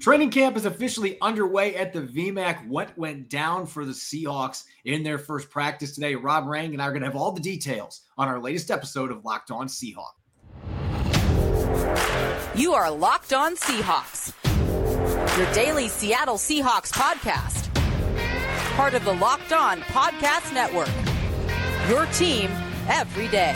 Training camp is officially underway at the VMAC. What went down for the Seahawks in their first practice today? Rob Rang and I are going to have all the details on our latest episode of Locked On Seahawks. You are Locked On Seahawks, your daily Seattle Seahawks podcast, part of the Locked On Podcast Network. Your team every day.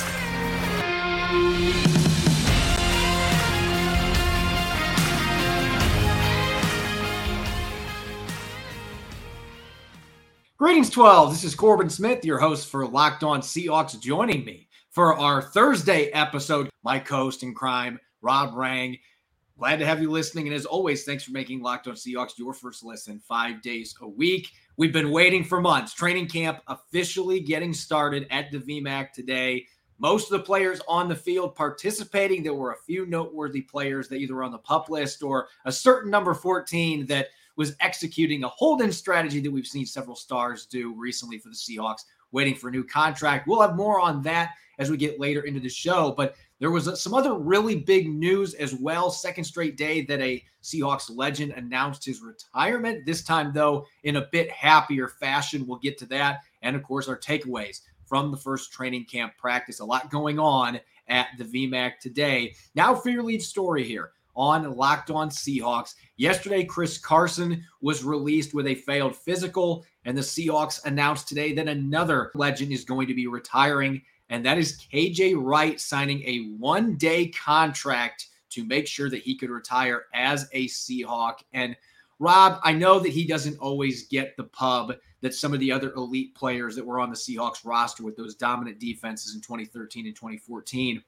Greetings, 12. This is Corbin Smith, your host for Locked On Seahawks, joining me for our Thursday episode. My co-host in crime, Rob Rang. Glad to have you listening. And as always, thanks for making Locked On Seahawks your first listen five days a week. We've been waiting for months. Training camp officially getting started at the VMAC today. Most of the players on the field participating. There were a few noteworthy players that either were on the pup list or a certain number 14 that was executing a holding strategy that we've seen several stars do recently for the Seahawks, waiting for a new contract. We'll have more on that as we get later into the show. But there was uh, some other really big news as well. Second straight day that a Seahawks legend announced his retirement. This time, though, in a bit happier fashion. We'll get to that. And of course, our takeaways from the first training camp practice. A lot going on at the VMAC today. Now for your lead story here on Locked On Seahawks. Yesterday, Chris Carson was released with a failed physical, and the Seahawks announced today that another legend is going to be retiring, and that is KJ Wright signing a one day contract to make sure that he could retire as a Seahawk. And Rob, I know that he doesn't always get the pub that some of the other elite players that were on the Seahawks roster with those dominant defenses in 2013 and 2014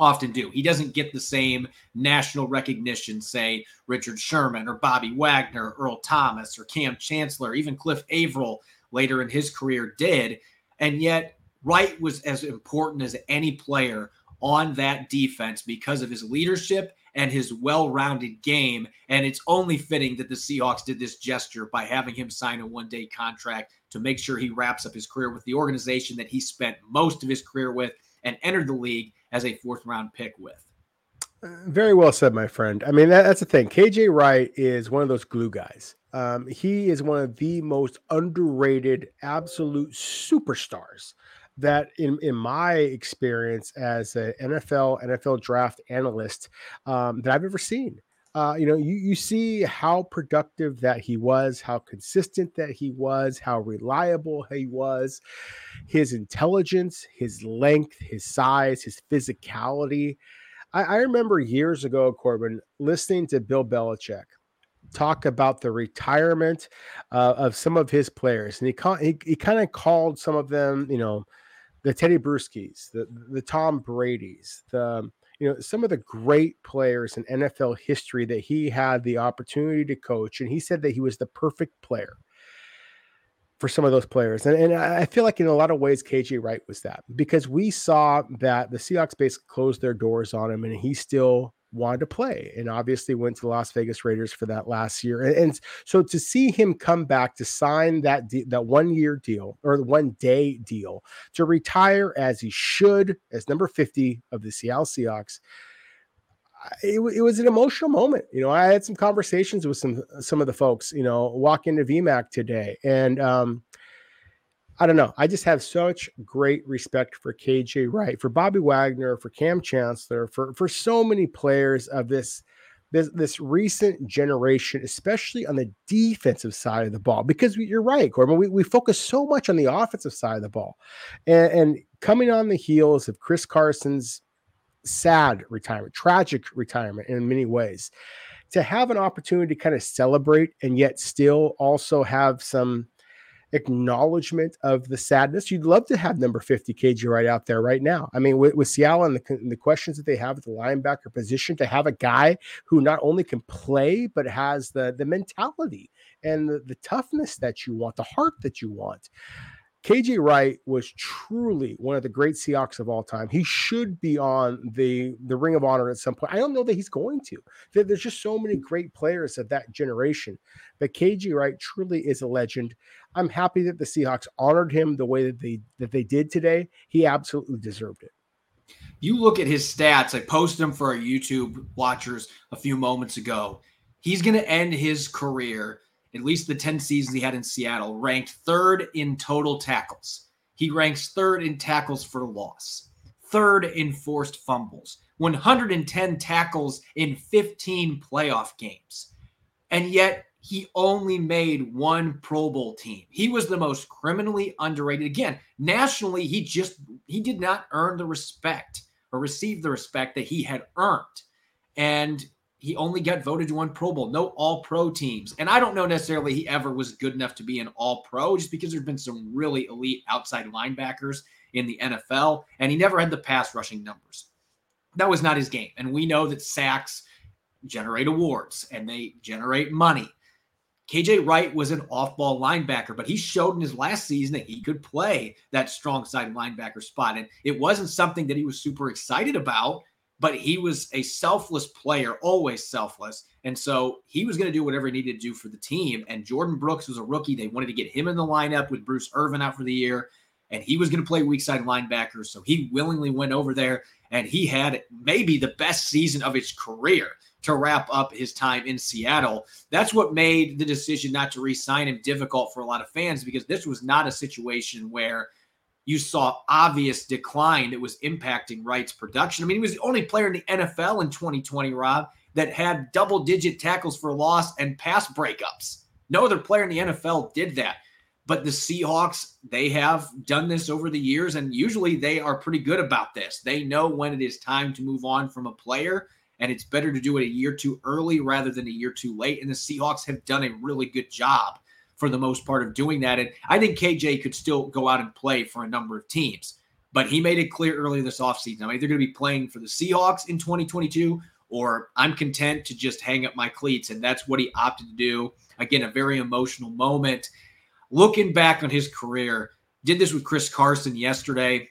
often do. He doesn't get the same national recognition, say Richard Sherman or Bobby Wagner, Earl Thomas or Kam Chancellor, even Cliff Avril later in his career did. And yet, Wright was as important as any player on that defense because of his leadership and his well rounded game. And it's only fitting that the Seahawks did this gesture by having him sign a one day contract to make sure he wraps up his career with the organization that he spent most of his career with and entered the league as a fourth round pick with. Very well said, my friend. I mean, that, that's the thing. KJ Wright is one of those glue guys. Um, he is one of the most underrated, absolute superstars that, in, in my experience as an NFL NFL draft analyst, um, that I've ever seen. Uh, you know, you, you see how productive that he was, how consistent that he was, how reliable he was, his intelligence, his length, his size, his physicality. I, I remember years ago, Corbin, listening to Bill Belichick talk about the retirement uh, of some of his players, and he he, he kind of called some of them, you know, the Teddy Bruschis, the the Tom Brady's, the you know some of the great players in NFL history that he had the opportunity to coach, and he said that he was the perfect player for some of those players. And, and I feel like in a lot of ways, KJ Wright was that because we saw that the Seahawks basically closed their doors on him, and he still wanted to play and obviously went to the Las Vegas Raiders for that last year. And, and so to see him come back to sign that de- that one year deal or the one day deal to retire as he should as number 50 of the Seattle Seahawks. It, it was an emotional moment. You know, I had some conversations with some some of the folks, you know, walking to VMAC today. And um, I don't know. I just have such great respect for KJ Wright, for Bobby Wagner, for Kam Chancellor, for for so many players of this this this recent generation, especially on the defensive side of the ball. Because you're right, Corbin. We, we focus so much on the offensive side of the ball, and, and coming on the heels of Chris Carson's sad retirement, tragic retirement in many ways, to have an opportunity to kind of celebrate and yet still also have some acknowledgement of the sadness. You'd love to have number 50 KJ Wright out there right now. I mean, with, with Seattle and the, and the questions that they have at the linebacker position, to have a guy who not only can play, but has the, the mentality and the, the toughness that you want, the heart that you want. KJ Wright was truly one of the great Seahawks of all time. He should be on the the Ring of Honor at some point. I don't know that he's going to. There's just so many great players of that generation. But KJ Wright truly is a legend. I'm happy that the Seahawks honored him the way that they that they did today. He absolutely deserved it. You look at his stats. I posted them for our YouTube watchers a few moments ago. He's going to end his career, at least the 10 seasons he had in Seattle, ranked third in total tackles. He ranks third in tackles for loss, third in forced fumbles, 110 tackles in 15 playoff games. And yet he only made one Pro Bowl team. He was the most criminally underrated. Again, nationally, he just he did not earn the respect or receive the respect that he had earned. And he only got voted to one Pro Bowl, no all pro teams. And I don't know necessarily he ever was good enough to be an all pro just because there's been some really elite outside linebackers in the NFL, and he never had the pass rushing numbers. That was not his game. And we know that sacks generate awards and they generate money. KJ Wright was an off ball linebacker, but he showed in his last season that he could play that strong side linebacker spot. And it wasn't something that he was super excited about but he was a selfless player, always selfless. And so he was going to do whatever he needed to do for the team. And Jordyn Brooks was a rookie. They wanted to get him in the lineup with Bruce Irvin out for the year. And he was going to play weak side linebacker. So he willingly went over there and he had maybe the best season of his career to wrap up his time in Seattle. That's what made the decision not to re sign him difficult for a lot of fans because this was not a situation where you saw obvious decline that was impacting Wright's production. I mean, he was the only player in the NFL in 2020, Rob, that had double digit tackles for loss and pass breakups. No other player in the NFL did that. But the Seahawks, they have done this over the years, and usually they are pretty good about this. They know when it is time to move on from a player, and it's better to do it a year too early rather than a year too late. And the Seahawks have done a really good job for the most part of doing that. And I think KJ could still go out and play for a number of teams. But he made it clear earlier this offseason. I'm either going to be playing for the Seahawks in 2022 or I'm content to just hang up my cleats. And that's what he opted to do. Again, a very emotional moment. Looking back on his career, did this with Chris Carson yesterday.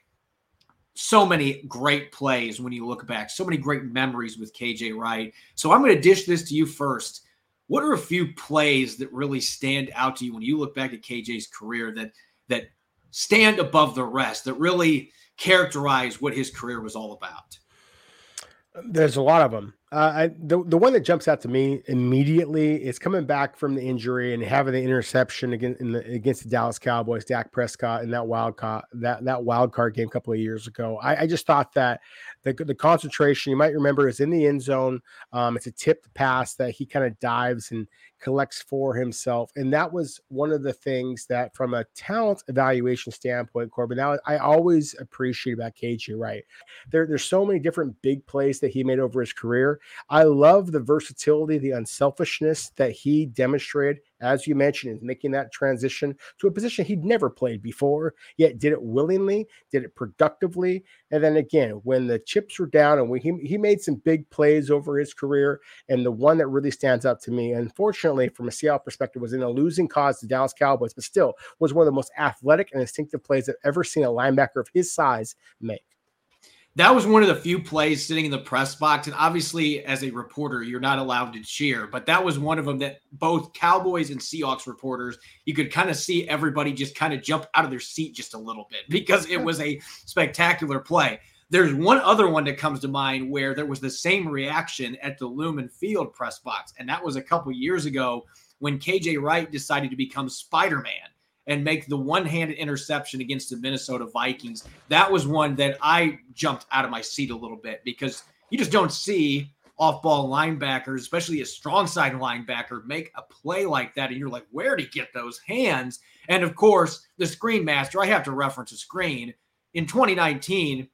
So many great plays when you look back, so many great memories with KJ Wright. So I'm going to dish this to you first. What are a few plays that really stand out to you when you look back at KJ's career that that stand above the rest that really characterize what his career was all about? There's a lot of them. Uh, I, the the one that jumps out to me immediately is coming back from the injury and having the interception against the, against the Dallas Cowboys, Dak Prescott, in that wild card that that wild card game a couple of years ago. I, I just thought that the, the concentration you might remember is in the end zone. Um, it's a tipped pass that he kind of dives and collects for himself. And that was one of the things that, from a talent evaluation standpoint, Corbin, now I always appreciate about KJ Wright. There, there's so many different big plays that he made over his career. I love the versatility, the unselfishness that he demonstrated as you mentioned, is making that transition to a position he'd never played before, yet did it willingly, did it productively. And then again, when the chips were down and when he, he made some big plays over his career, and the one that really stands out to me, unfortunately, from a Seattle perspective, was in a losing cause to Dallas Cowboys, but still was one of the most athletic and instinctive plays I've ever seen a linebacker of his size make that was one of the few plays sitting in the press box. And obviously, as a reporter, you're not allowed to cheer, but that was one of them that both Cowboys and Seahawks reporters, you could kind of see everybody just kind of jump out of their seat just a little bit because it was a spectacular play. There's one other one that comes to mind where there was the same reaction at the Lumen Field press box. And that was a couple years ago when KJ Wright decided to become Spider Man and make the one-handed interception against the Minnesota Vikings. That was one that I jumped out of my seat a little bit because you just don't see off-ball linebackers, especially a strong side linebacker, make a play like that. And you're like, where did he get those hands? And of course, the screen master, I have to reference a screen. In 2019,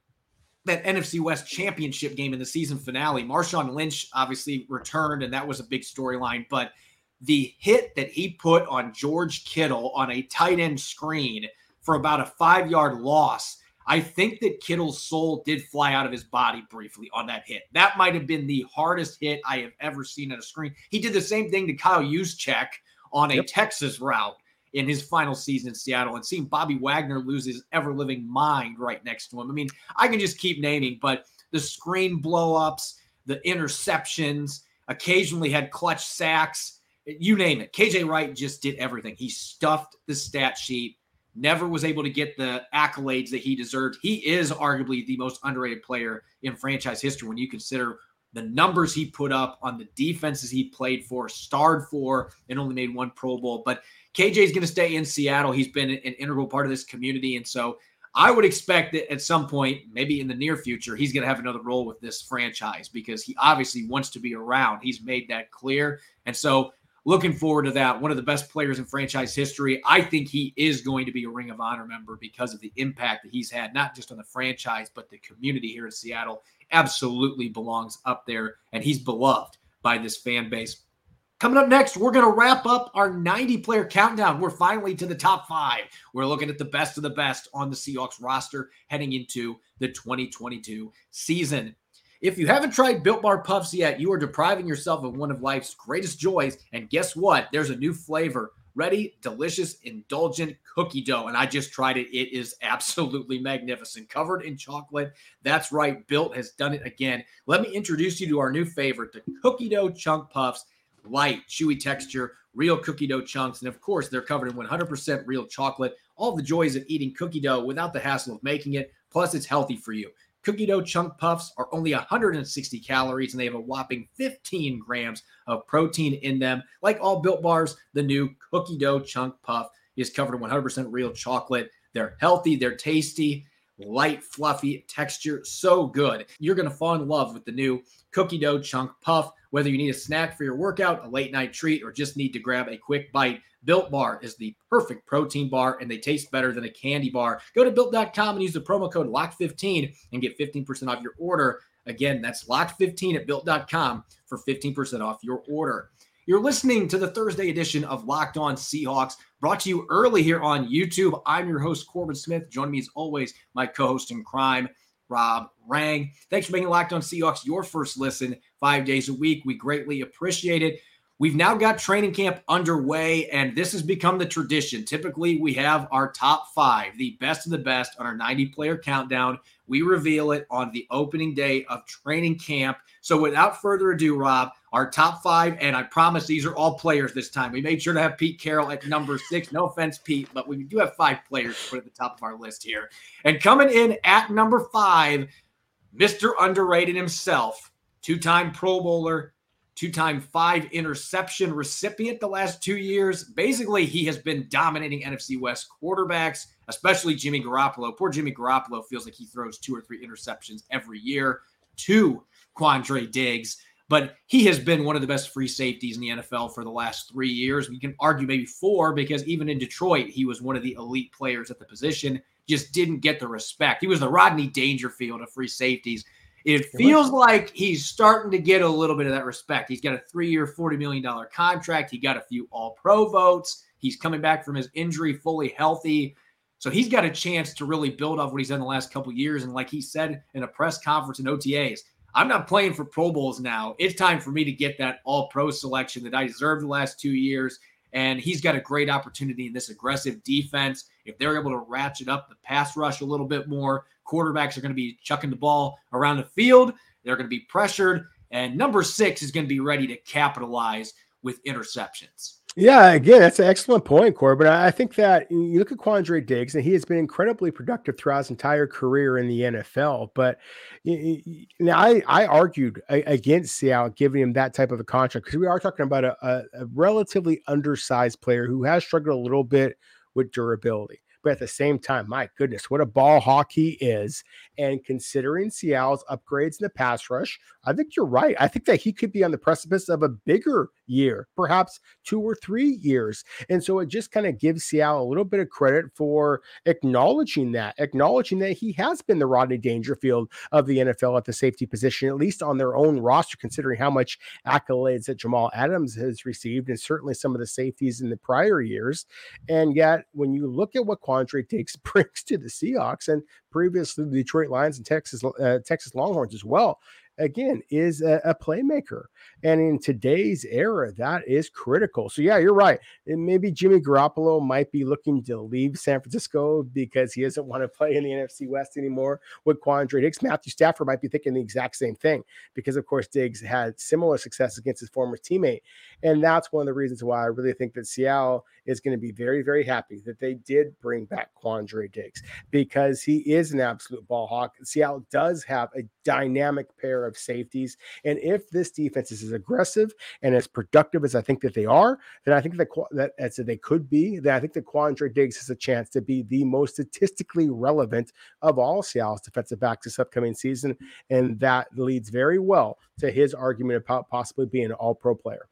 that NFC West championship game in the season finale, Marshawn Lynch obviously returned, and that was a big storyline. But the hit that he put on George Kittle on a tight end screen for about a five yard loss. I think that Kittle's soul did fly out of his body briefly on that hit. That might have been the hardest hit I have ever seen on a screen. He did the same thing to Kyle Juszczyk on a yep. Texas route in his final season in Seattle and seeing Bobby Wagner lose his ever living mind right next to him. I mean, I can just keep naming, but the screen blowups, the interceptions, occasionally had clutch sacks you name it. KJ Wright just did everything. He stuffed the stat sheet, never was able to get the accolades that he deserved. He is arguably the most underrated player in franchise history when you consider the numbers he put up on the defenses he played for, starred for, and only made one Pro Bowl. But KJ is going to stay in Seattle. He's been an integral part of this community. And so I would expect that at some point, maybe in the near future, he's going to have another role with this franchise because he obviously wants to be around. He's made that clear. And so looking forward to that. One of the best players in franchise history. I think he is going to be a Ring of Honor member because of the impact that he's had, not just on the franchise, but the community here in Seattle. Absolutely belongs up there, and he's beloved by this fan base. Coming up next, we're going to wrap up our 90 player countdown. We're finally to the top five. We're looking at the best of the best on the Seahawks roster heading into the 2022 season. If you haven't tried Built Bar Puffs yet, you are depriving yourself of one of life's greatest joys. And guess what? There's a new flavor ready, delicious, indulgent cookie dough. And I just tried it. It is absolutely magnificent, covered in chocolate. That's right. Built has done it again. Let me introduce you to our new favorite, the cookie dough chunk puffs. Light, chewy texture, real cookie dough chunks. And of course, they're covered in 100% real chocolate. All the joys of eating cookie dough without the hassle of making it. Plus, it's healthy for you. Cookie dough chunk puffs are only 160 calories and they have a whopping 15 grams of protein in them. Like all built bars, the new cookie dough chunk puff is covered in 100% real chocolate. They're healthy, they're tasty, light, fluffy texture, so good. You're going to fall in love with the new cookie dough chunk puff. Whether you need a snack for your workout, a late night treat, or just need to grab a quick bite, Built Bar is the perfect protein bar and they taste better than a candy bar. Go to built.com and use the promo code LOCK15 and get 15% off your order. Again, that's LOCK15 at built.com for 15% off your order. You're listening to the Thursday edition of Locked On Seahawks, brought to you early here on YouTube. I'm your host, Corbin Smith. Joining me as always, my co host in crime, Rob Rang. Thanks for making Locked On Seahawks your first listen five days a week. We greatly appreciate it. We've now got training camp underway, and this has become the tradition. Typically, we have our top five, the best of the best, on our 90 player countdown. We reveal it on the opening day of training camp. So, without further ado, Rob, our top five, and I promise these are all players this time. We made sure to have Pete Carroll at number six. No offense, Pete, but we do have five players to put at the top of our list here. And coming in at number five, Mr. Underrated himself, two time Pro Bowler, two time five interception recipient the last two years. Basically, he has been dominating NFC West quarterbacks, especially Jimmy Garoppolo. Poor Jimmy Garoppolo feels like he throws two or three interceptions every year to Quandre Diggs. But he has been one of the best free safeties in the NFL for the last three years. We can argue maybe four because even in Detroit, he was one of the elite players at the position, just didn't get the respect. He was the Rodney Dangerfield of free safeties. It feels like he's starting to get a little bit of that respect. He's got a three year, $40 million contract. He got a few all pro votes. He's coming back from his injury fully healthy. So he's got a chance to really build off what he's done the last couple years. And like he said in a press conference in OTAs, I'm not playing for Pro Bowls now. It's time for me to get that all pro selection that I deserved the last two years. And he's got a great opportunity in this aggressive defense. If they're able to ratchet up the pass rush a little bit more, Quarterbacks are going to be chucking the ball around the field. They're going to be pressured. And number six is going to be ready to capitalize with interceptions. Yeah, again, that's an excellent point, Corbin. But I think that you look at Quandre Diggs, and he has been incredibly productive throughout his entire career in the NFL. But now I, I argued against Seattle giving him that type of a contract because we are talking about a, a, a relatively undersized player who has struggled a little bit with durability. But at the same time, my goodness, what a ball hawk he is. And considering Seattle's upgrades in the pass rush, I think you're right. I think that he could be on the precipice of a bigger year, perhaps two or three years. And so it just kind of gives Seattle a little bit of credit for acknowledging that, acknowledging that he has been the Rodney Dangerfield of the NFL at the safety position, at least on their own roster, considering how much accolades that Jamal Adams has received, and certainly some of the safeties in the prior years. And yet, when you look at what Quandre takes brings to the Seahawks and previously the Detroit Lions and Texas uh, Texas Longhorns as well, again is a, a, playmaker and in today's era that is critical. So yeah you're right and maybe jimmy garoppolo might be looking to leave san francisco because he doesn't want to play in the nfc west anymore with quandre diggs matthew stafford might be thinking the exact same thing because of course diggs had similar success against his former teammate and that's one of the reasons why i really think that seattle is going to be very very happy that they did bring back quandre diggs because he is an absolute ball hawk. Seattle does have a dynamic pair of safeties. And if this defense is as aggressive and as productive as I think that they are, then I think that that as they could be, then I think that Quandre Diggs has a chance to be the most statistically relevant of all Seattle's defensive backs this upcoming season, and that leads very well to his argument about possibly being an All-Pro player.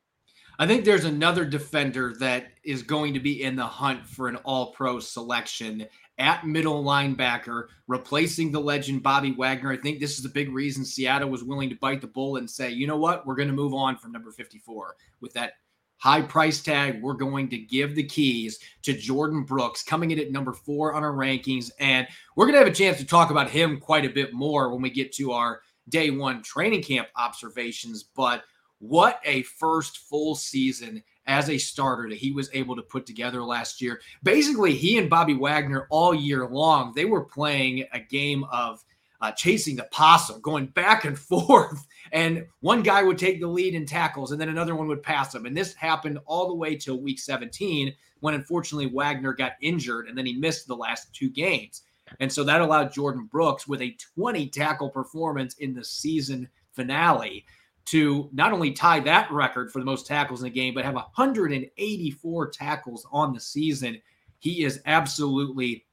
I think there's another defender that is going to be in the hunt for an all pro selection at middle linebacker, replacing the legend Bobby Wagner. I think this is the big reason Seattle was willing to bite the bullet and say, you know what, we're going to move on from number 54 with that high price tag. We're going to give the keys to Jordyn Brooks coming in at number four on our rankings. And we're going to have a chance to talk about him quite a bit more when we get to our day one training camp observations. But what a first full season as a starter that he was able to put together last year. Basically, he and Bobby Wagner all year long, they were playing a game of uh, chasing the possum, going back and forth. And one guy would take the lead in tackles, and then another one would pass him. And this happened all the way till week 17, when unfortunately Wagner got injured and then he missed the last two games. And so that allowed Jordyn Brooks with a 20 tackle performance in the season finale to not only tie that record for the most tackles in the game, but have 184 tackles on the season. He is absolutely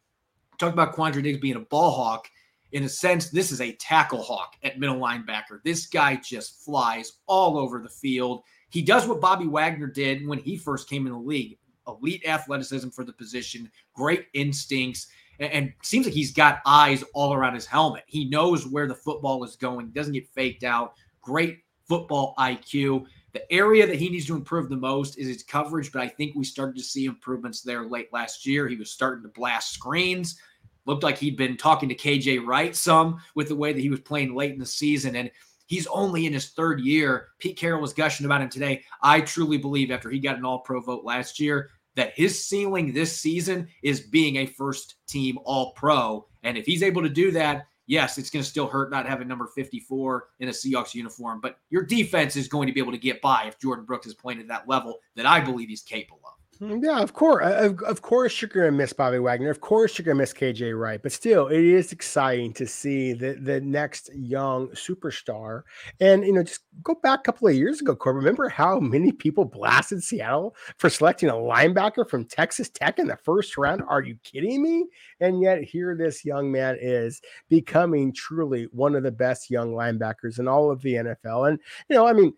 talk about Quandre Diggs being a ball hawk. In a sense, this is a tackle hawk at middle linebacker. This guy just flies all over the field. He does what Bobby Wagner did when he first came in the league elite athleticism for the position, great instincts, and, and seems like he's got eyes all around his helmet. He knows where the football is going, doesn't get faked out. Great football IQ. The area that he needs to improve the most is his coverage, but I think we started to see improvements there late last year. He was starting to blast screens. Looked like he'd been talking to KJ Wright some with the way that he was playing late in the season. And he's only in his third year. Pete Carroll was gushing about him today. I truly believe after he got an all pro vote last year that his ceiling this season is being a first team all pro. And if he's able to do that, yes, it's going to still hurt not having number 54 in a Seahawks uniform, but your defense is going to be able to get by if Jordyn Brooks is playing at that level that I believe he's capable of. Mm, yeah, of course. Of, of course, you're going to miss Bobby Wagner. Of course, you're going to miss KJ Wright. But still, it is exciting to see the, the next young superstar. And, you know, just go back a couple of years ago, Corb. Remember how many people blasted Seattle for selecting a linebacker from Texas Tech in the first round? Are you kidding me? And yet, here this young man is becoming truly one of the best young linebackers in all of the NFL. And, you know, I mean,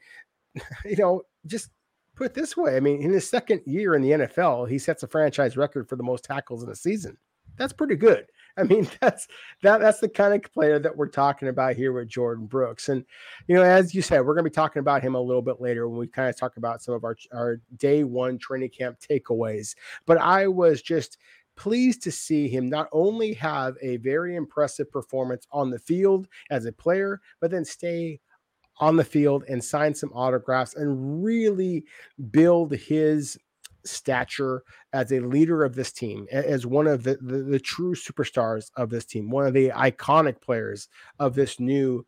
you know, just put it this way I mean, in his second year in the NFL, he sets a franchise record for the most tackles in a season. That's pretty good. I mean, that's that that's the kind of player that we're talking about here with Jordyn Brooks. And you know, as you said, we're going to be talking about him a little bit later when we kind of talk about some of our our day one training camp takeaways. But I was just pleased to see him not only have a very impressive performance on the field as a player, but then stay on the field and sign some autographs and really build his stature as a leader of this team, as one of the, the, the, true superstars of this team, one of the iconic players of this new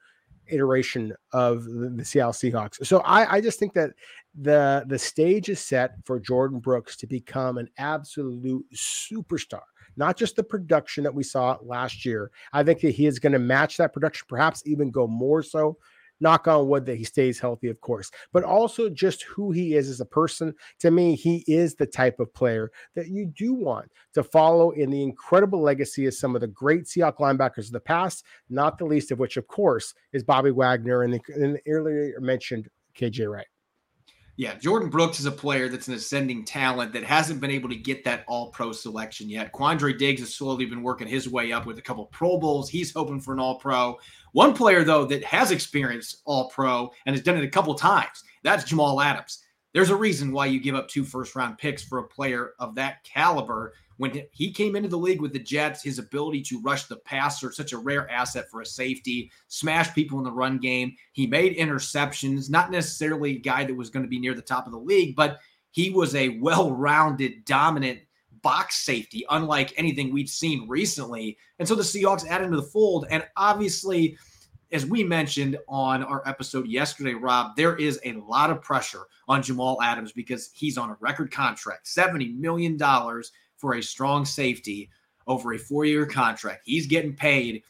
iteration of the, the Seattle Seahawks. So I, I just think that the the stage is set for Jordyn Brooks to become an absolute superstar. Not just the production that we saw last year. I think that he is going to match that production, perhaps even go more so knock on wood that he stays healthy, of course, but also just who he is as a person. To me, he is the type of player that you do want to follow in the incredible legacy of some of the great Seahawks linebackers of the past, not the least of which, of course, is Bobby Wagner and the, and the earlier mentioned KJ Wright. Yeah, Jordyn Brooks is a player that's an ascending talent that hasn't been able to get that all pro selection yet. Quandre Diggs has slowly been working his way up with a couple Pro Bowls. He's hoping for an all pro. One player, though, that has experienced all pro and has done it a couple times, that's Jamal Adams. There's a reason why you give up two first round picks for a player of that caliber. When he came into the league with the Jets, his ability to rush the passer, such a rare asset for a safety, smash people in the run game. He made interceptions, not necessarily a guy that was going to be near the top of the league, but he was a well rounded, dominant box safety, unlike anything we've seen recently. And so the Seahawks add into the fold. And obviously, as we mentioned on our episode yesterday, Rob, there is a lot of pressure on Jamal Adams because he's on a record contract, $70 million for a strong safety over a four year contract. He's getting paid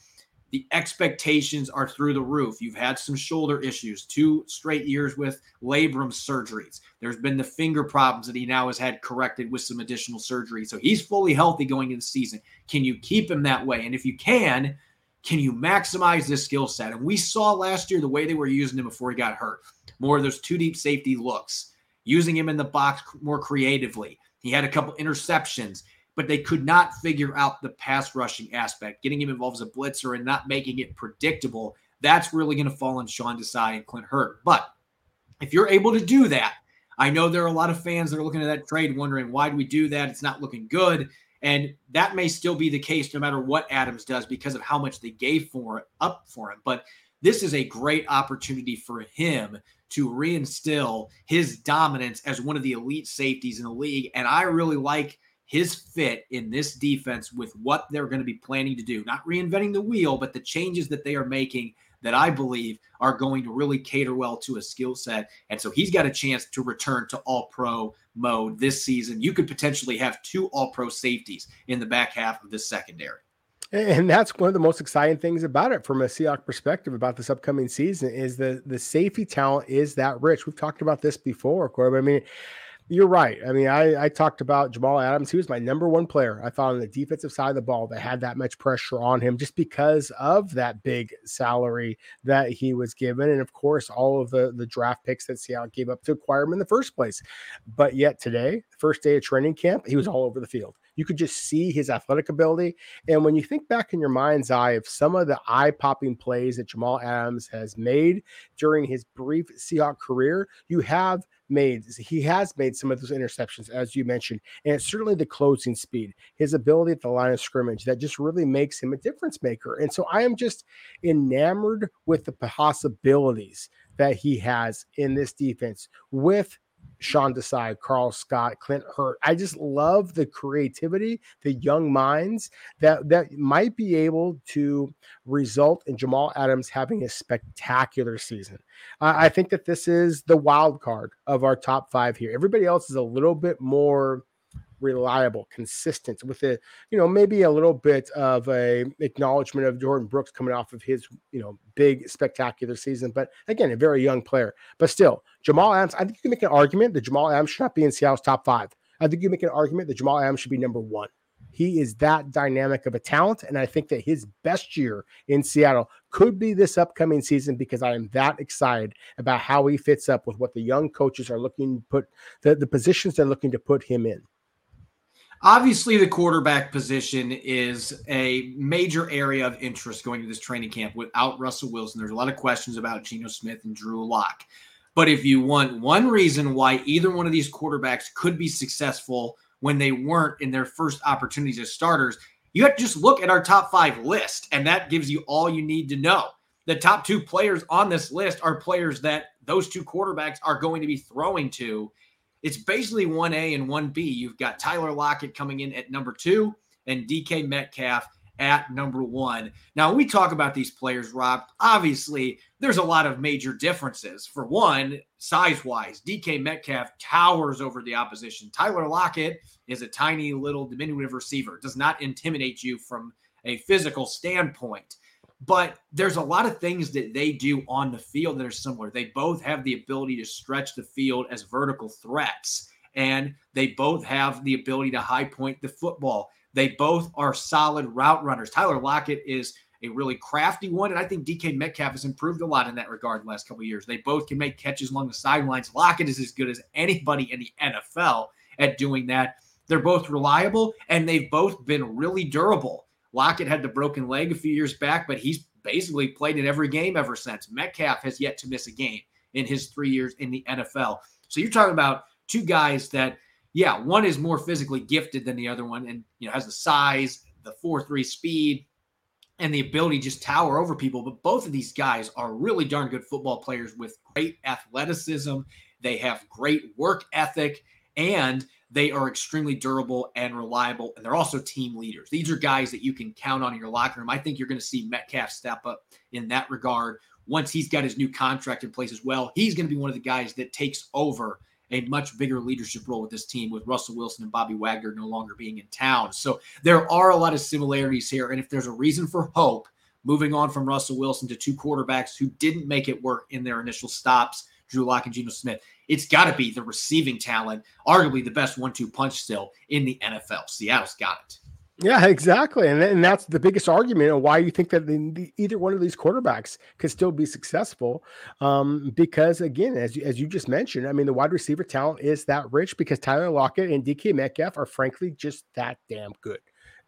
the expectations are through the roof. You've had some shoulder issues, two straight years with labrum surgeries. There's been the finger problems that he now has had corrected with some additional surgery. So he's fully healthy going into the season. Can you keep him that way? And if you can, can you maximize this skill set? And we saw last year the way they were using him before he got hurt. More of those two deep safety looks, using him in the box more creatively. He had a couple interceptions but they could not figure out the pass rushing aspect. Getting him involved as a blitzer and not making it predictable, that's really going to fall on Sean Desai and Clint Hurtt. But if you're able to do that, I know there are a lot of fans that are looking at that trade wondering why do we do that? It's not looking good. And that may still be the case no matter what Adams does because of how much they gave for up for him. But this is a great opportunity for him to reinstill his dominance as one of the elite safeties in the league. And I really like his fit in this defense with what they're going to be planning to do, not reinventing the wheel, but the changes that they are making that I believe are going to really cater well to a skill set. And so he's got a chance to return to all pro mode this season. You could potentially have two all pro safeties in the back half of this secondary. And that's one of the most exciting things about it from a Seahawk perspective about this upcoming season is the the safety talent is that rich. We've talked about this before, Corb. I mean, you're right. I mean, I, I talked about Jamal Adams. He was my number one player. I thought on the defensive side of the ball that had that much pressure on him just because of that big salary that he was given. And of course, all of the, the draft picks that Seattle gave up to acquire him in the first place. But yet today, first day of training camp, he was all over the field. You could just see his athletic ability. And when you think back in your mind's eye of some of the eye popping plays that Jamal Adams has made during his brief Seahawk career, you have made he has made some of those interceptions as you mentioned and it's certainly the closing speed his ability at the line of scrimmage that just really makes him a difference maker and so i am just enamored with the possibilities that he has in this defense with Sean Desai, Karl Scott, Clint Hurtt. I just love the creativity, the young minds that that might be able to result in Jamal Adams having a spectacular season. I think that this is the wild card of our top five here. Everybody else is a little bit more reliable, consistent with it, you know, maybe a little bit of a acknowledgement of Jordyn Brooks coming off of his, you know, big spectacular season. But again, a very young player. But still, Jamal Adams, I think you can make an argument that Jamal Adams should not be in Seattle's top five. I think you make an argument that Jamal Adams should be number one. He is that dynamic of a talent. And I think that his best year in Seattle could be this upcoming season because I am that excited about how he fits up with what the young coaches are looking to put the, the positions they're looking to put him in. Obviously, the quarterback position is a major area of interest going to this training camp without Russell Wilson. There's a lot of questions about Geno Smith and Drew Lock. But if you want one reason why either one of these quarterbacks could be successful when they weren't in their first opportunities as starters, you have to just look at our top five list, and that gives you all you need to know. The top two players on this list are players that those two quarterbacks are going to be throwing to it's basically 1A and 1B. You've got Tyler Lockett coming in at number two and DK Metcalf at number one. Now, we talk about these players, Rob. Obviously, there's a lot of major differences. For one, size wise, DK Metcalf towers over the opposition. Tyler Lockett is a tiny little diminutive receiver, does not intimidate you from a physical standpoint but there's a lot of things that they do on the field that are similar. They both have the ability to stretch the field as vertical threats, and they both have the ability to high point the football. They both are solid route runners. Tyler Lockett is a really crafty one, and I think DK Metcalf has improved a lot in that regard the last couple years. They both can make catches along the sidelines. Lockett is as good as anybody in the NFL at doing that. They're both reliable, and they've both been really durable. Lockett had the broken leg a few years back, but he's basically played in every game ever since. Metcalf has yet to miss a game in his three years in the NFL. So you're talking about two guys that, yeah, one is more physically gifted than the other one and you know has the size, the 4-3 speed, and the ability to just tower over people. But both of these guys are really darn good football players with great athleticism. They have great work ethic and they are extremely durable and reliable, and they're also team leaders. These are guys that you can count on in your locker room. I think you're going to see Metcalf step up in that regard once he's got his new contract in place as well. He's going to be one of the guys that takes over a much bigger leadership role with this team with Russell Wilson and Bobby Wagner no longer being in town. So there are a lot of similarities here. And if there's a reason for hope, moving on from Russell Wilson to two quarterbacks who didn't make it work in their initial stops, Drew Lock and Geno Smith. It's got to be the receiving talent, arguably the best one two punch still in the NFL. Seattle's got it. Yeah, exactly, and and that's the biggest argument of why you think that the, the, either one of these quarterbacks could still be successful. Um, because again, as you, as you just mentioned, I mean, the wide receiver talent is that rich because Tyler Lockett and DK Metcalf are frankly just that damn good,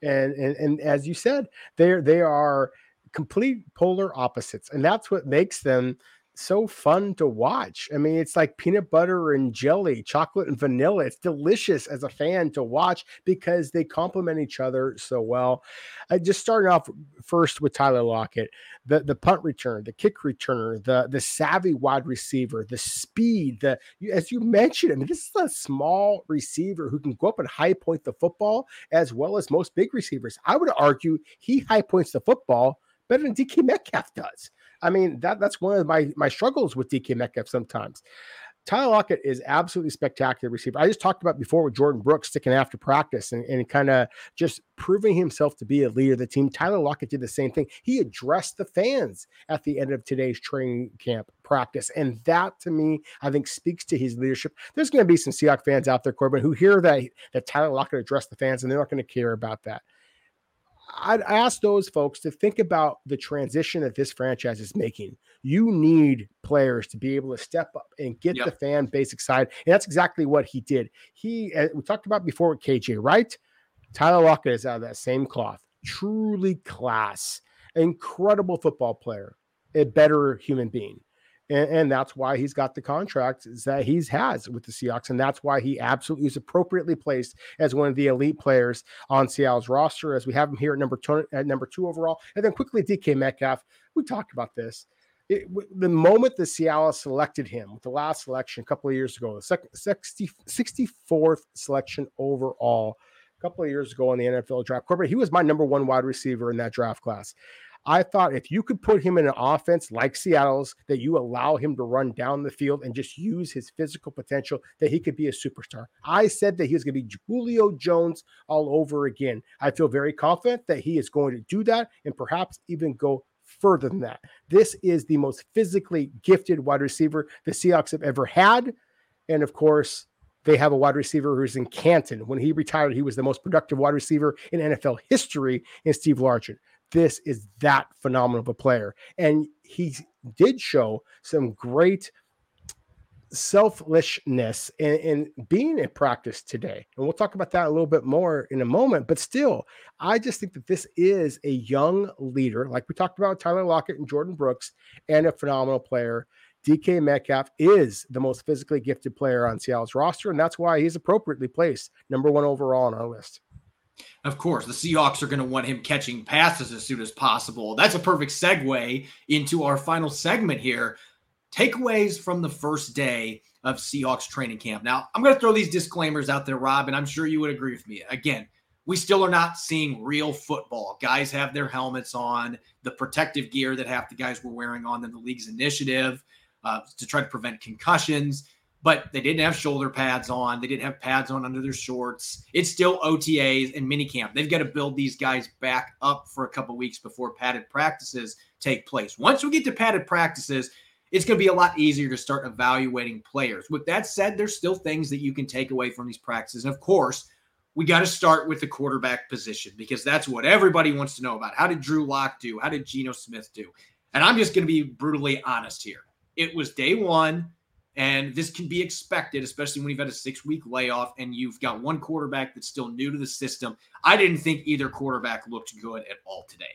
and and and as you said, they're they are complete polar opposites, and that's what makes them so fun to watch. I mean, it's like peanut butter and jelly, chocolate and vanilla. It's delicious as a fan to watch because they complement each other so well. I just started off first with Tyler Lockett, the the punt return, the kick returner, the the savvy wide receiver, the speed, the as you mentioned, I mean, this is a small receiver who can go up and high point the football as well as most big receivers. I would argue he high points the football better than DK Metcalf does. I mean, that that's one of my my struggles with DK Metcalf sometimes. Tyler Lockett is absolutely spectacular receiver. I just talked about before with Jordyn Brooks sticking after practice and, and kind of just proving himself to be a leader of the team. Tyler Lockett did the same thing. He addressed the fans at the end of today's training camp practice. And that to me, I think speaks to his leadership. There's going to be some Seahawks fans out there, Corbin, who hear that, that Tyler Lockett addressed the fans and they're not going to care about that. I'd ask those folks to think about the transition that this franchise is making. You need players to be able to step up and get yep. the fan base excited. And that's exactly what he did. He, uh, we talked about before with KJ, right? Tyler Lockett is out of that same cloth. Truly class, incredible football player, a better human being. And, and, that's why he's got the contract that he's has with the Seahawks, and that's why he absolutely is appropriately placed as one of the elite players on Seattle's roster, as we have him here at number two, at number two overall. And then quickly, DK Metcalf. We talked about this. It, the moment the Seattle selected him with the last selection a couple of years ago, the second, 60, 64th selection overall, a couple of years ago in the NFL draft. Corbin, he was my number one wide receiver in that draft class. I thought if you could put him in an offense like Seattle's, that you allow him to run down the field and just use his physical potential, that he could be a superstar. I said that he was going to be Julio Jones all over again. I feel very confident that he is going to do that and perhaps even go further than that. This is the most physically gifted wide receiver the Seahawks have ever had. And of course, they have a wide receiver who's in Canton. When he retired, he was the most productive wide receiver in NFL history in Steve Largent this is that phenomenal of a player. And he did show some great selflessness in, in, being in practice today. And we'll talk about that a little bit more in a moment. But still, I just think that this is a young leader, like we talked about Tyler Lockett and Jordyn Brooks, and a phenomenal player. DK Metcalf is the most physically gifted player on Seattle's roster, and that's why he's appropriately placed number one overall on our list. Of course, the Seahawks are going to want him catching passes as soon as possible. That's a perfect segue into our final segment here. Takeaways from the first day of Seahawks training camp. Now, I'm going to throw these disclaimers out there, Rob, and I'm sure you would agree with me. Again, we still are not seeing real football. Guys have their helmets on, the protective gear that half the guys were wearing on in the league's initiative uh, to try to prevent concussions but they didn't have shoulder pads on. They didn't have pads on under their shorts. It's still OTAs and minicamp. They've got to build these guys back up for a couple weeks before padded practices take place. Once we get to padded practices, it's going to be a lot easier to start evaluating players. With that said, there's still things that you can take away from these practices. And of course, we got to start with the quarterback position because that's what everybody wants to know about. How did Drew Lock do? How did Geno Smith do? And I'm just going to be brutally honest here. It was day one and this can be expected, especially when you've had a six week layoff and you've got one quarterback that's still new to the system. I didn't think either quarterback looked good at all today.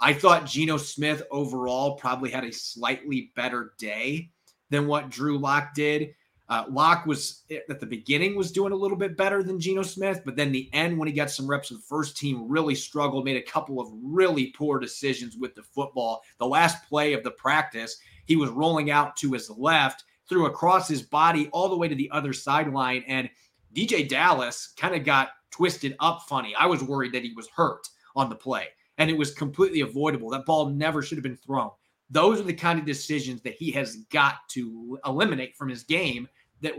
I thought Geno Smith overall probably had a slightly better day than what Drew Lock did. Uh, Lock was at the beginning was doing a little bit better than Geno Smith, but then the end when he got some reps with the first team really struggled, made a couple of really poor decisions with the football. The last play of the practice, he was rolling out to his left threw across his body all the way to the other sideline. And DeeJay Dallas kind of got twisted up funny. I was worried that he was hurt on the play, and it was completely avoidable. That ball never should have been thrown. Those are the kind of decisions that he has got to eliminate from his game that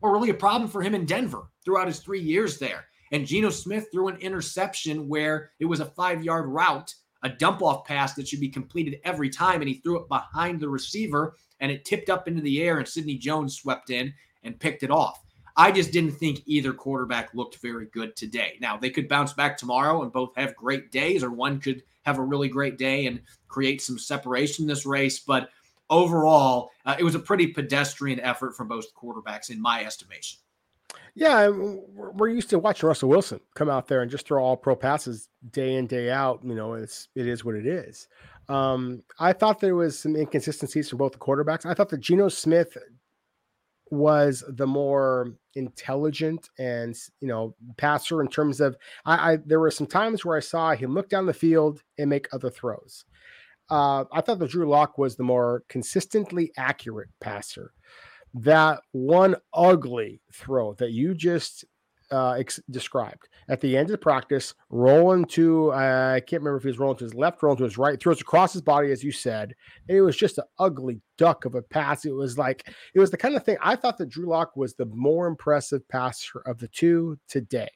were really a problem for him in Denver throughout his three years there. And Geno Smith threw an interception where it was a five yard route a dump off pass that should be completed every time, and he threw it behind the receiver and it tipped up into the air, and Sidney Jones swept in and picked it off. I just didn't think either quarterback looked very good today. Now, they could bounce back tomorrow and both have great days, or one could have a really great day and create some separation in this race. But overall, uh, it was a pretty pedestrian effort from both quarterbacks, in my estimation. Yeah, we're used to watching Russell Wilson come out there and just throw all pro passes day in day out. You know, it's it is what it is. Um, I thought there was some inconsistencies from both the quarterbacks. I thought that Geno Smith was the more intelligent and you know passer in terms of I, I there were some times where I saw him look down the field and make other throws. Uh, I thought that Drew Lock was the more consistently accurate passer. That one ugly throw that you just uh, ex- described at the end of the practice, rolling to uh, I can't remember if he was rolling to his left, rolling to his right, throws across his body, as you said. It was just an ugly duck of a pass. It was like it was the kind of thing I thought that Drew Lock was the more impressive passer of the two today.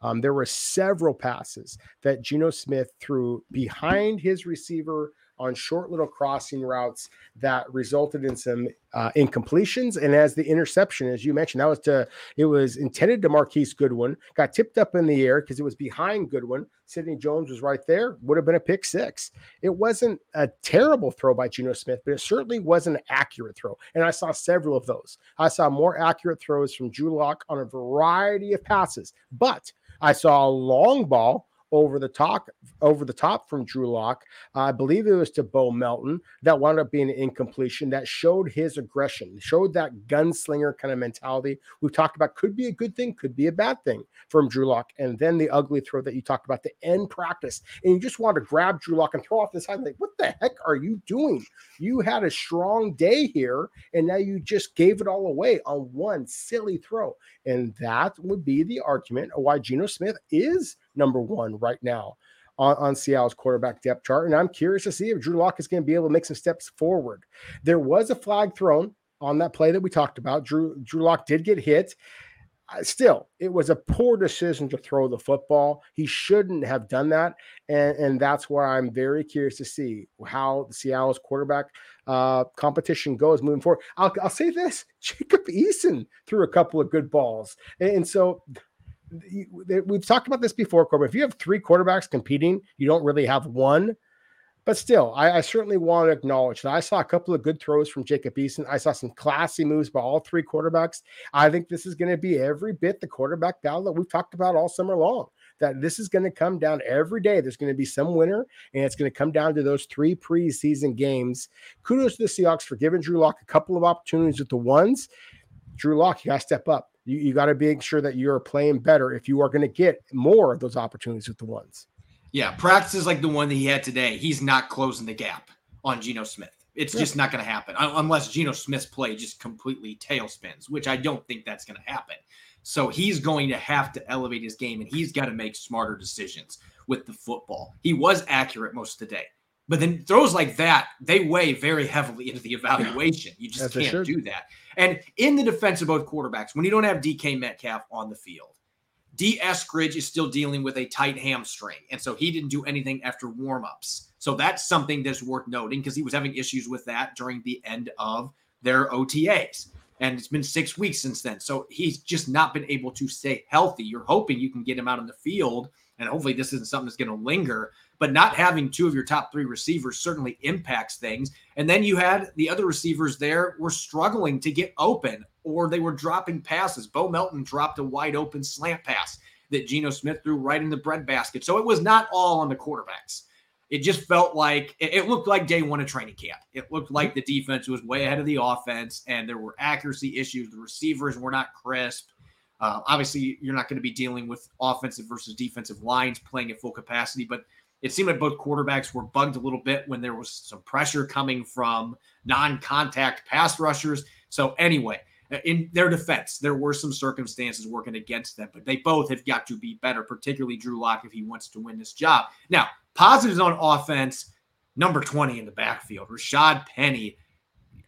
Um, there were several passes that Geno Smith threw behind his receiver on short little crossing routes that resulted in some uh, incompletions. And as the interception, as you mentioned, that was to it was intended to Marquise Goodwin, got tipped up in the air because it was behind Goodwin. Sidney Jones was right there, would have been a pick six. It wasn't a terrible throw by Geno Smith, but it certainly wasn't an accurate throw. And I saw several of those. I saw more accurate throws from Drew on a variety of passes, but I saw a long ball over the top over the top from Drew Lock. Uh, I believe it was to Bo Melton that wound up being an incompletion that showed his aggression, showed that gunslinger kind of mentality we've talked about. Could be a good thing, could be a bad thing from Drew Lock. And then the ugly throw that you talked about, the end practice, and you just want to grab Drew Lock and throw off the side. Like, what the heck are you doing? You had a strong day here, and now you just gave it all away on one silly throw. And that would be the argument of why Geno Smith is number one right now on, on Seattle's quarterback depth chart. And I'm curious to see if Drew Lock is going to be able to make some steps forward. There was a flag thrown on that play that we talked about. Drew Drew Lock did get hit. Still, it was a poor decision to throw the football. He shouldn't have done that, and and that's why I'm very curious to see how Seattle's quarterback uh, competition goes moving forward. I'll, I'll say this: Jacob Eason threw a couple of good balls, and, and so we've talked about this before, Corbin. If you have three quarterbacks competing, you don't really have one. But still, I, I, certainly want to acknowledge that I saw a couple of good throws from Jacob Eason. I saw some classy moves by all three quarterbacks. I think this is going to be every bit the quarterback battle that we've talked about all summer long. That this is going to come down every day. There's going to be some winner, and it's going to come down to those three preseason games. Kudos to the Seahawks for giving Drew Lock a couple of opportunities with the ones. Drew Lock, you got to step up. You, you got to make sure that you're playing better if you are going to get more of those opportunities with the ones. Yeah, practice is like the one that he had today, he's not closing the gap on Geno Smith. It's yeah. just not going to happen unless Geno Smith's play just completely tailspins, which I don't think that's going to happen. So he's going to have to elevate his game and he's got to make smarter decisions with the football. He was accurate most of the day. But then throws like that, they weigh very heavily into the evaluation. You just can't do that. And in the defense of both quarterbacks, when you don't have DK Metcalf on the field, Dee Eskridge is still dealing with a tight hamstring. And so he didn't do anything after warmups. So that's something that's worth noting because he was having issues with that during the end of their OTAs. And it's been six weeks since then. So he's just not been able to stay healthy. You're hoping you can get him out on the field. And hopefully this isn't something that's going to linger but not having two of your top three receivers certainly impacts things. And then you had the other receivers there were struggling to get open or they were dropping passes. Bo Melton dropped a wide open slant pass that Geno Smith threw right in the breadbasket. So it was not all on the quarterbacks. It just felt like it looked like day one of training camp. It looked like the defense was way ahead of the offense, and there were accuracy issues. The receivers were not crisp. Uh, obviously, you're not going to be dealing with offensive versus defensive lines playing at full capacity, but it seemed like both quarterbacks were bugged a little bit when there was some pressure coming from non-contact pass rushers. So anyway, in their defense, there were some circumstances working against them, but they both have got to be better, particularly Drew Lock if he wants to win this job. Now, positives on offense, number 20 in the backfield, Rashad Penny.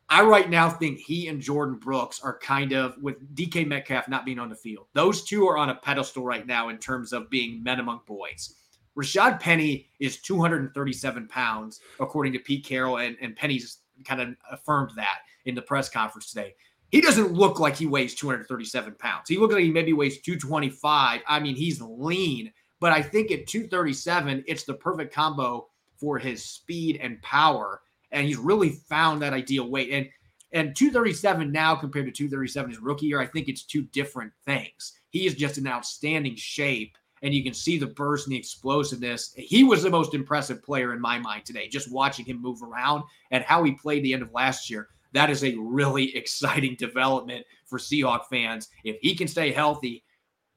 I right now think he and Jordyn Brooks are kind of with DK Metcalf not being on the field. Those two are on a pedestal right now in terms of being men among boys. Rashad Penny is 237 pounds, according to Pete Carroll, and, and Penny's kind of affirmed that in the press conference today. He doesn't look like he weighs 237 pounds. He looks like he maybe weighs 225. I mean, he's lean, but I think at 237, it's the perfect combo for his speed and power. And he's really found that ideal weight. And and 237 now compared to 237 his rookie year, I think it's two different things. He is just in outstanding shape and you can see the burst and the explosiveness. He was the most impressive player in my mind today, just watching him move around and how he played the end of last year. That is a really exciting development for Seahawk fans. If he can stay healthy,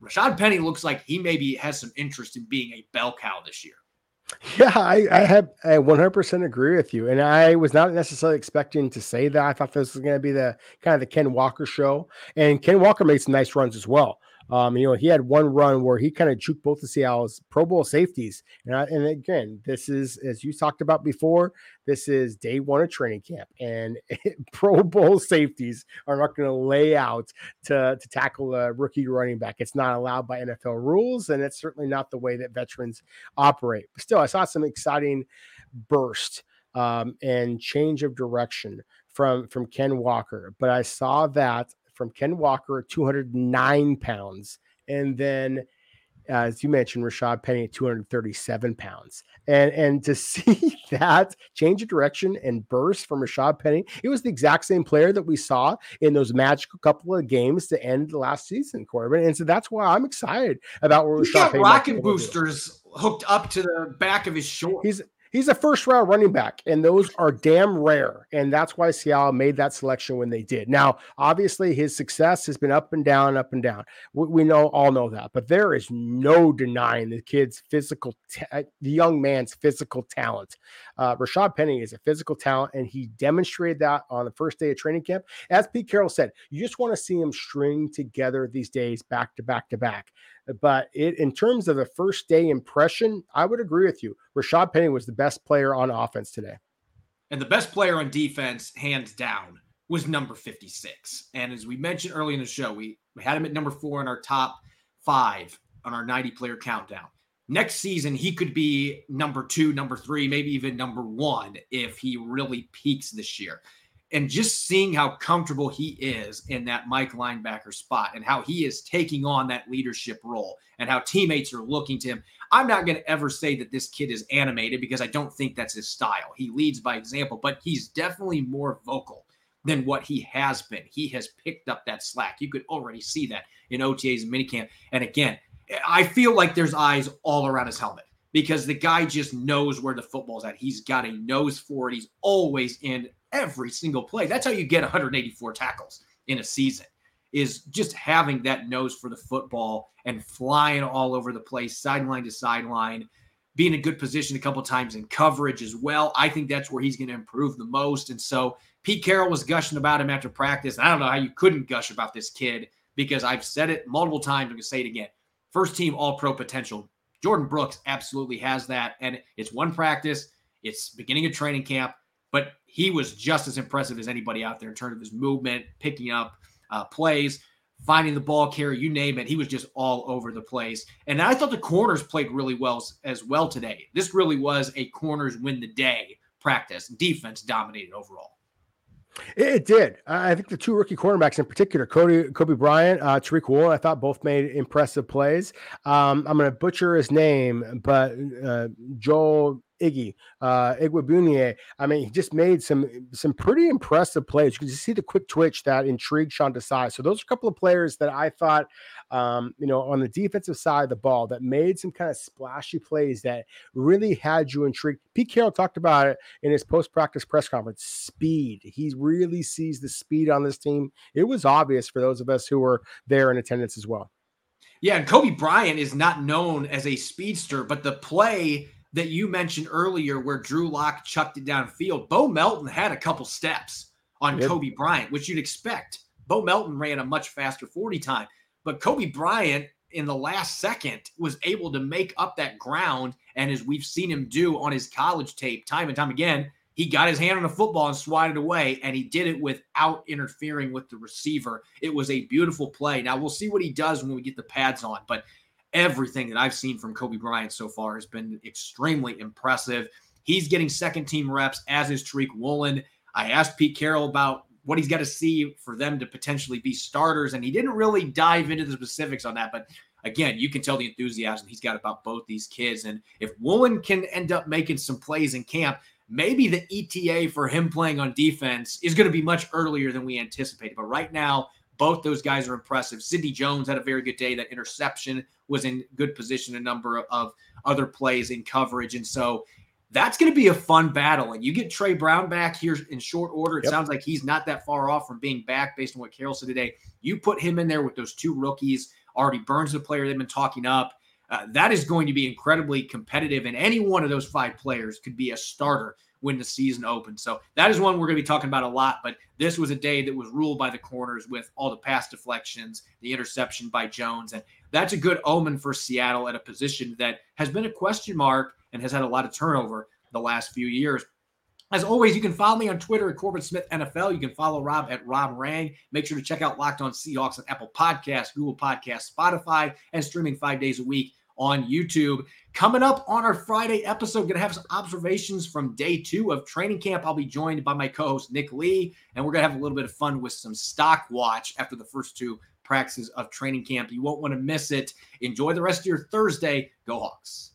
Rashad Penny looks like he maybe has some interest in being a bell cow this year. Yeah, I, I have I 100% agree with you, and I was not necessarily expecting to say that. I thought this was going to be the kind of the Ken Walker show, and Ken Walker made some nice runs as well. Um, you know, he had one run where he kind of juked both the Seattle's Pro Bowl safeties. And, I, and again, this is, as you talked about before, this is day one of training camp, and Pro Bowl safeties are not going to lay out to, to tackle a rookie running back. It's not allowed by NFL rules, and it's certainly not the way that veterans operate. But still, I saw some exciting burst um, and change of direction from from Ken Walker. But I saw that from Ken Walker, 209 pounds. And then, as you mentioned, Rashad Penny at 237 pounds. And, and to see that change of direction and burst from Rashad Penny, it was the exact same player that we saw in those magical couple of games to end the last season, Corbin. And so that's why I'm excited about where Rashad got Penny rocket boosters hooked up to the back of his shorts. He's He's a first round running back, and those are damn rare. And that's why Seattle made that selection when they did. Now, obviously, his success has been up and down, up and down. We, we know all know that, but there is no denying the kid's physical, uh, the young man's physical talent. Uh, Rashad Penny is a physical talent, and he demonstrated that on the first day of training camp. As Pete Carroll said, you just want to see him string together these days back to back to back. But it, in terms of the first day impression, I would agree with you. Rashad Penny was the best player on offense today. And the best player on defense, hands down, was number 56. And as we mentioned early in the show, we, we had him at number four in our top five on our 90 player countdown. Next season, he could be number two, number three, maybe even number one if he really peaks this year and just seeing how comfortable he is in that Mike linebacker spot and how he is taking on that leadership role and how teammates are looking to him. I'm not going to ever say that this kid is animated because I don't think that's his style. He leads by example, but he's definitely more vocal than what he has been. He has picked up that slack. You could already see that in OTAs and minicamp. And again, I feel like there's eyes all around his helmet because the guy just knows where the football's at. He's got a nose for it. He's always in every single play. That's how you get 184 tackles in a season is just having that nose for the football and flying all over the place, sideline to sideline, being in a good position a couple times in coverage as well. I think that's where he's going to improve the most. And so Pete Carroll was gushing about him after practice. I don't know how you couldn't gush about this kid because I've said it multiple times. I'm going to say it again. First team all pro potential. Jordyn Brooks absolutely has that. And it's one practice, it's beginning of training camp but he was just as impressive as anybody out there in terms of his movement, picking up uh, plays, finding the ball carrier, you name it. He was just all over the place. And I thought the corners played really well as well today. This really was a corners win the day practice. Defense dominated overall. It did. I think the two rookie cornerbacks in particular, Cody, Coby Bryant, uh, Tariq Woolen, I thought both made impressive plays. Um, I'm going to butcher his name, but uh, Joel Iggy, uh, Igwebunye. I mean, he just made some some pretty impressive plays. You can just see the quick twitch that intrigued Sean Desai. So those are a couple of players that I thought, um, you know, on the defensive side of the ball that made some kind of splashy plays that really had you intrigued. Pete Carroll talked about it in his post practice press conference. Speed. He really sees the speed on this team. It was obvious for those of us who were there in attendance as well. Yeah, and Coby Bryant is not known as a speedster, but the play that you mentioned earlier where Drew Lock chucked it downfield, Bo Melton had a couple steps on yep. Coby Bryant, which you'd expect. Bo Melton ran a much faster 40 time, but Coby Bryant in the last second was able to make up that ground. And as we've seen him do on his college tape time and time again, he got his hand on the football and swatted away, and he did it without interfering with the receiver. It was a beautiful play. Now we'll see what he does when we get the pads on, but everything that I've seen from Coby Bryant so far has been extremely impressive. He's getting second team reps, as is Tariq Woolen. I asked Pete Carroll about what he's got to see for them to potentially be starters, and he didn't really dive into the specifics on that. But again, you can tell the enthusiasm he's got about both these kids. And if Woolen can end up making some plays in camp, maybe the ETA for him playing on defense is going to be much earlier than we anticipated. But right now, both those guys are impressive. Sidney Jones had a very good day. That interception was in good position, a number of other plays in coverage. And so that's going to be a fun battle. And you get Tre Brown back here in short order. It yep. sounds like he's not that far off from being back based on what Carroll said today. You put him in there with those two rookies. Artie Burns, the player they've been talking up. Uh, that is going to be incredibly competitive, and any one of those five players could be a starter when the season opens. So that is one we're going to be talking about a lot. But this was a day that was ruled by the corners with all the pass deflections, the interception by Jones, and that's a good omen for Seattle at a position that has been a question mark and has had a lot of turnover the last few years. As always, you can follow me on Twitter at Corbin Smith NFL. You can follow Rob at Rob Rang. Make sure to check out Locked On Seahawks on Apple Podcasts, Google Podcasts, Spotify, and streaming five days a week on YouTube. Coming up on our Friday episode, going to have some observations from day two of training camp. I'll be joined by my co host, Nick Lee, and we're going to have a little bit of fun with some stock watch after the first two practices of training camp. You won't want to miss it. Enjoy the rest of your Thursday. Go Hawks.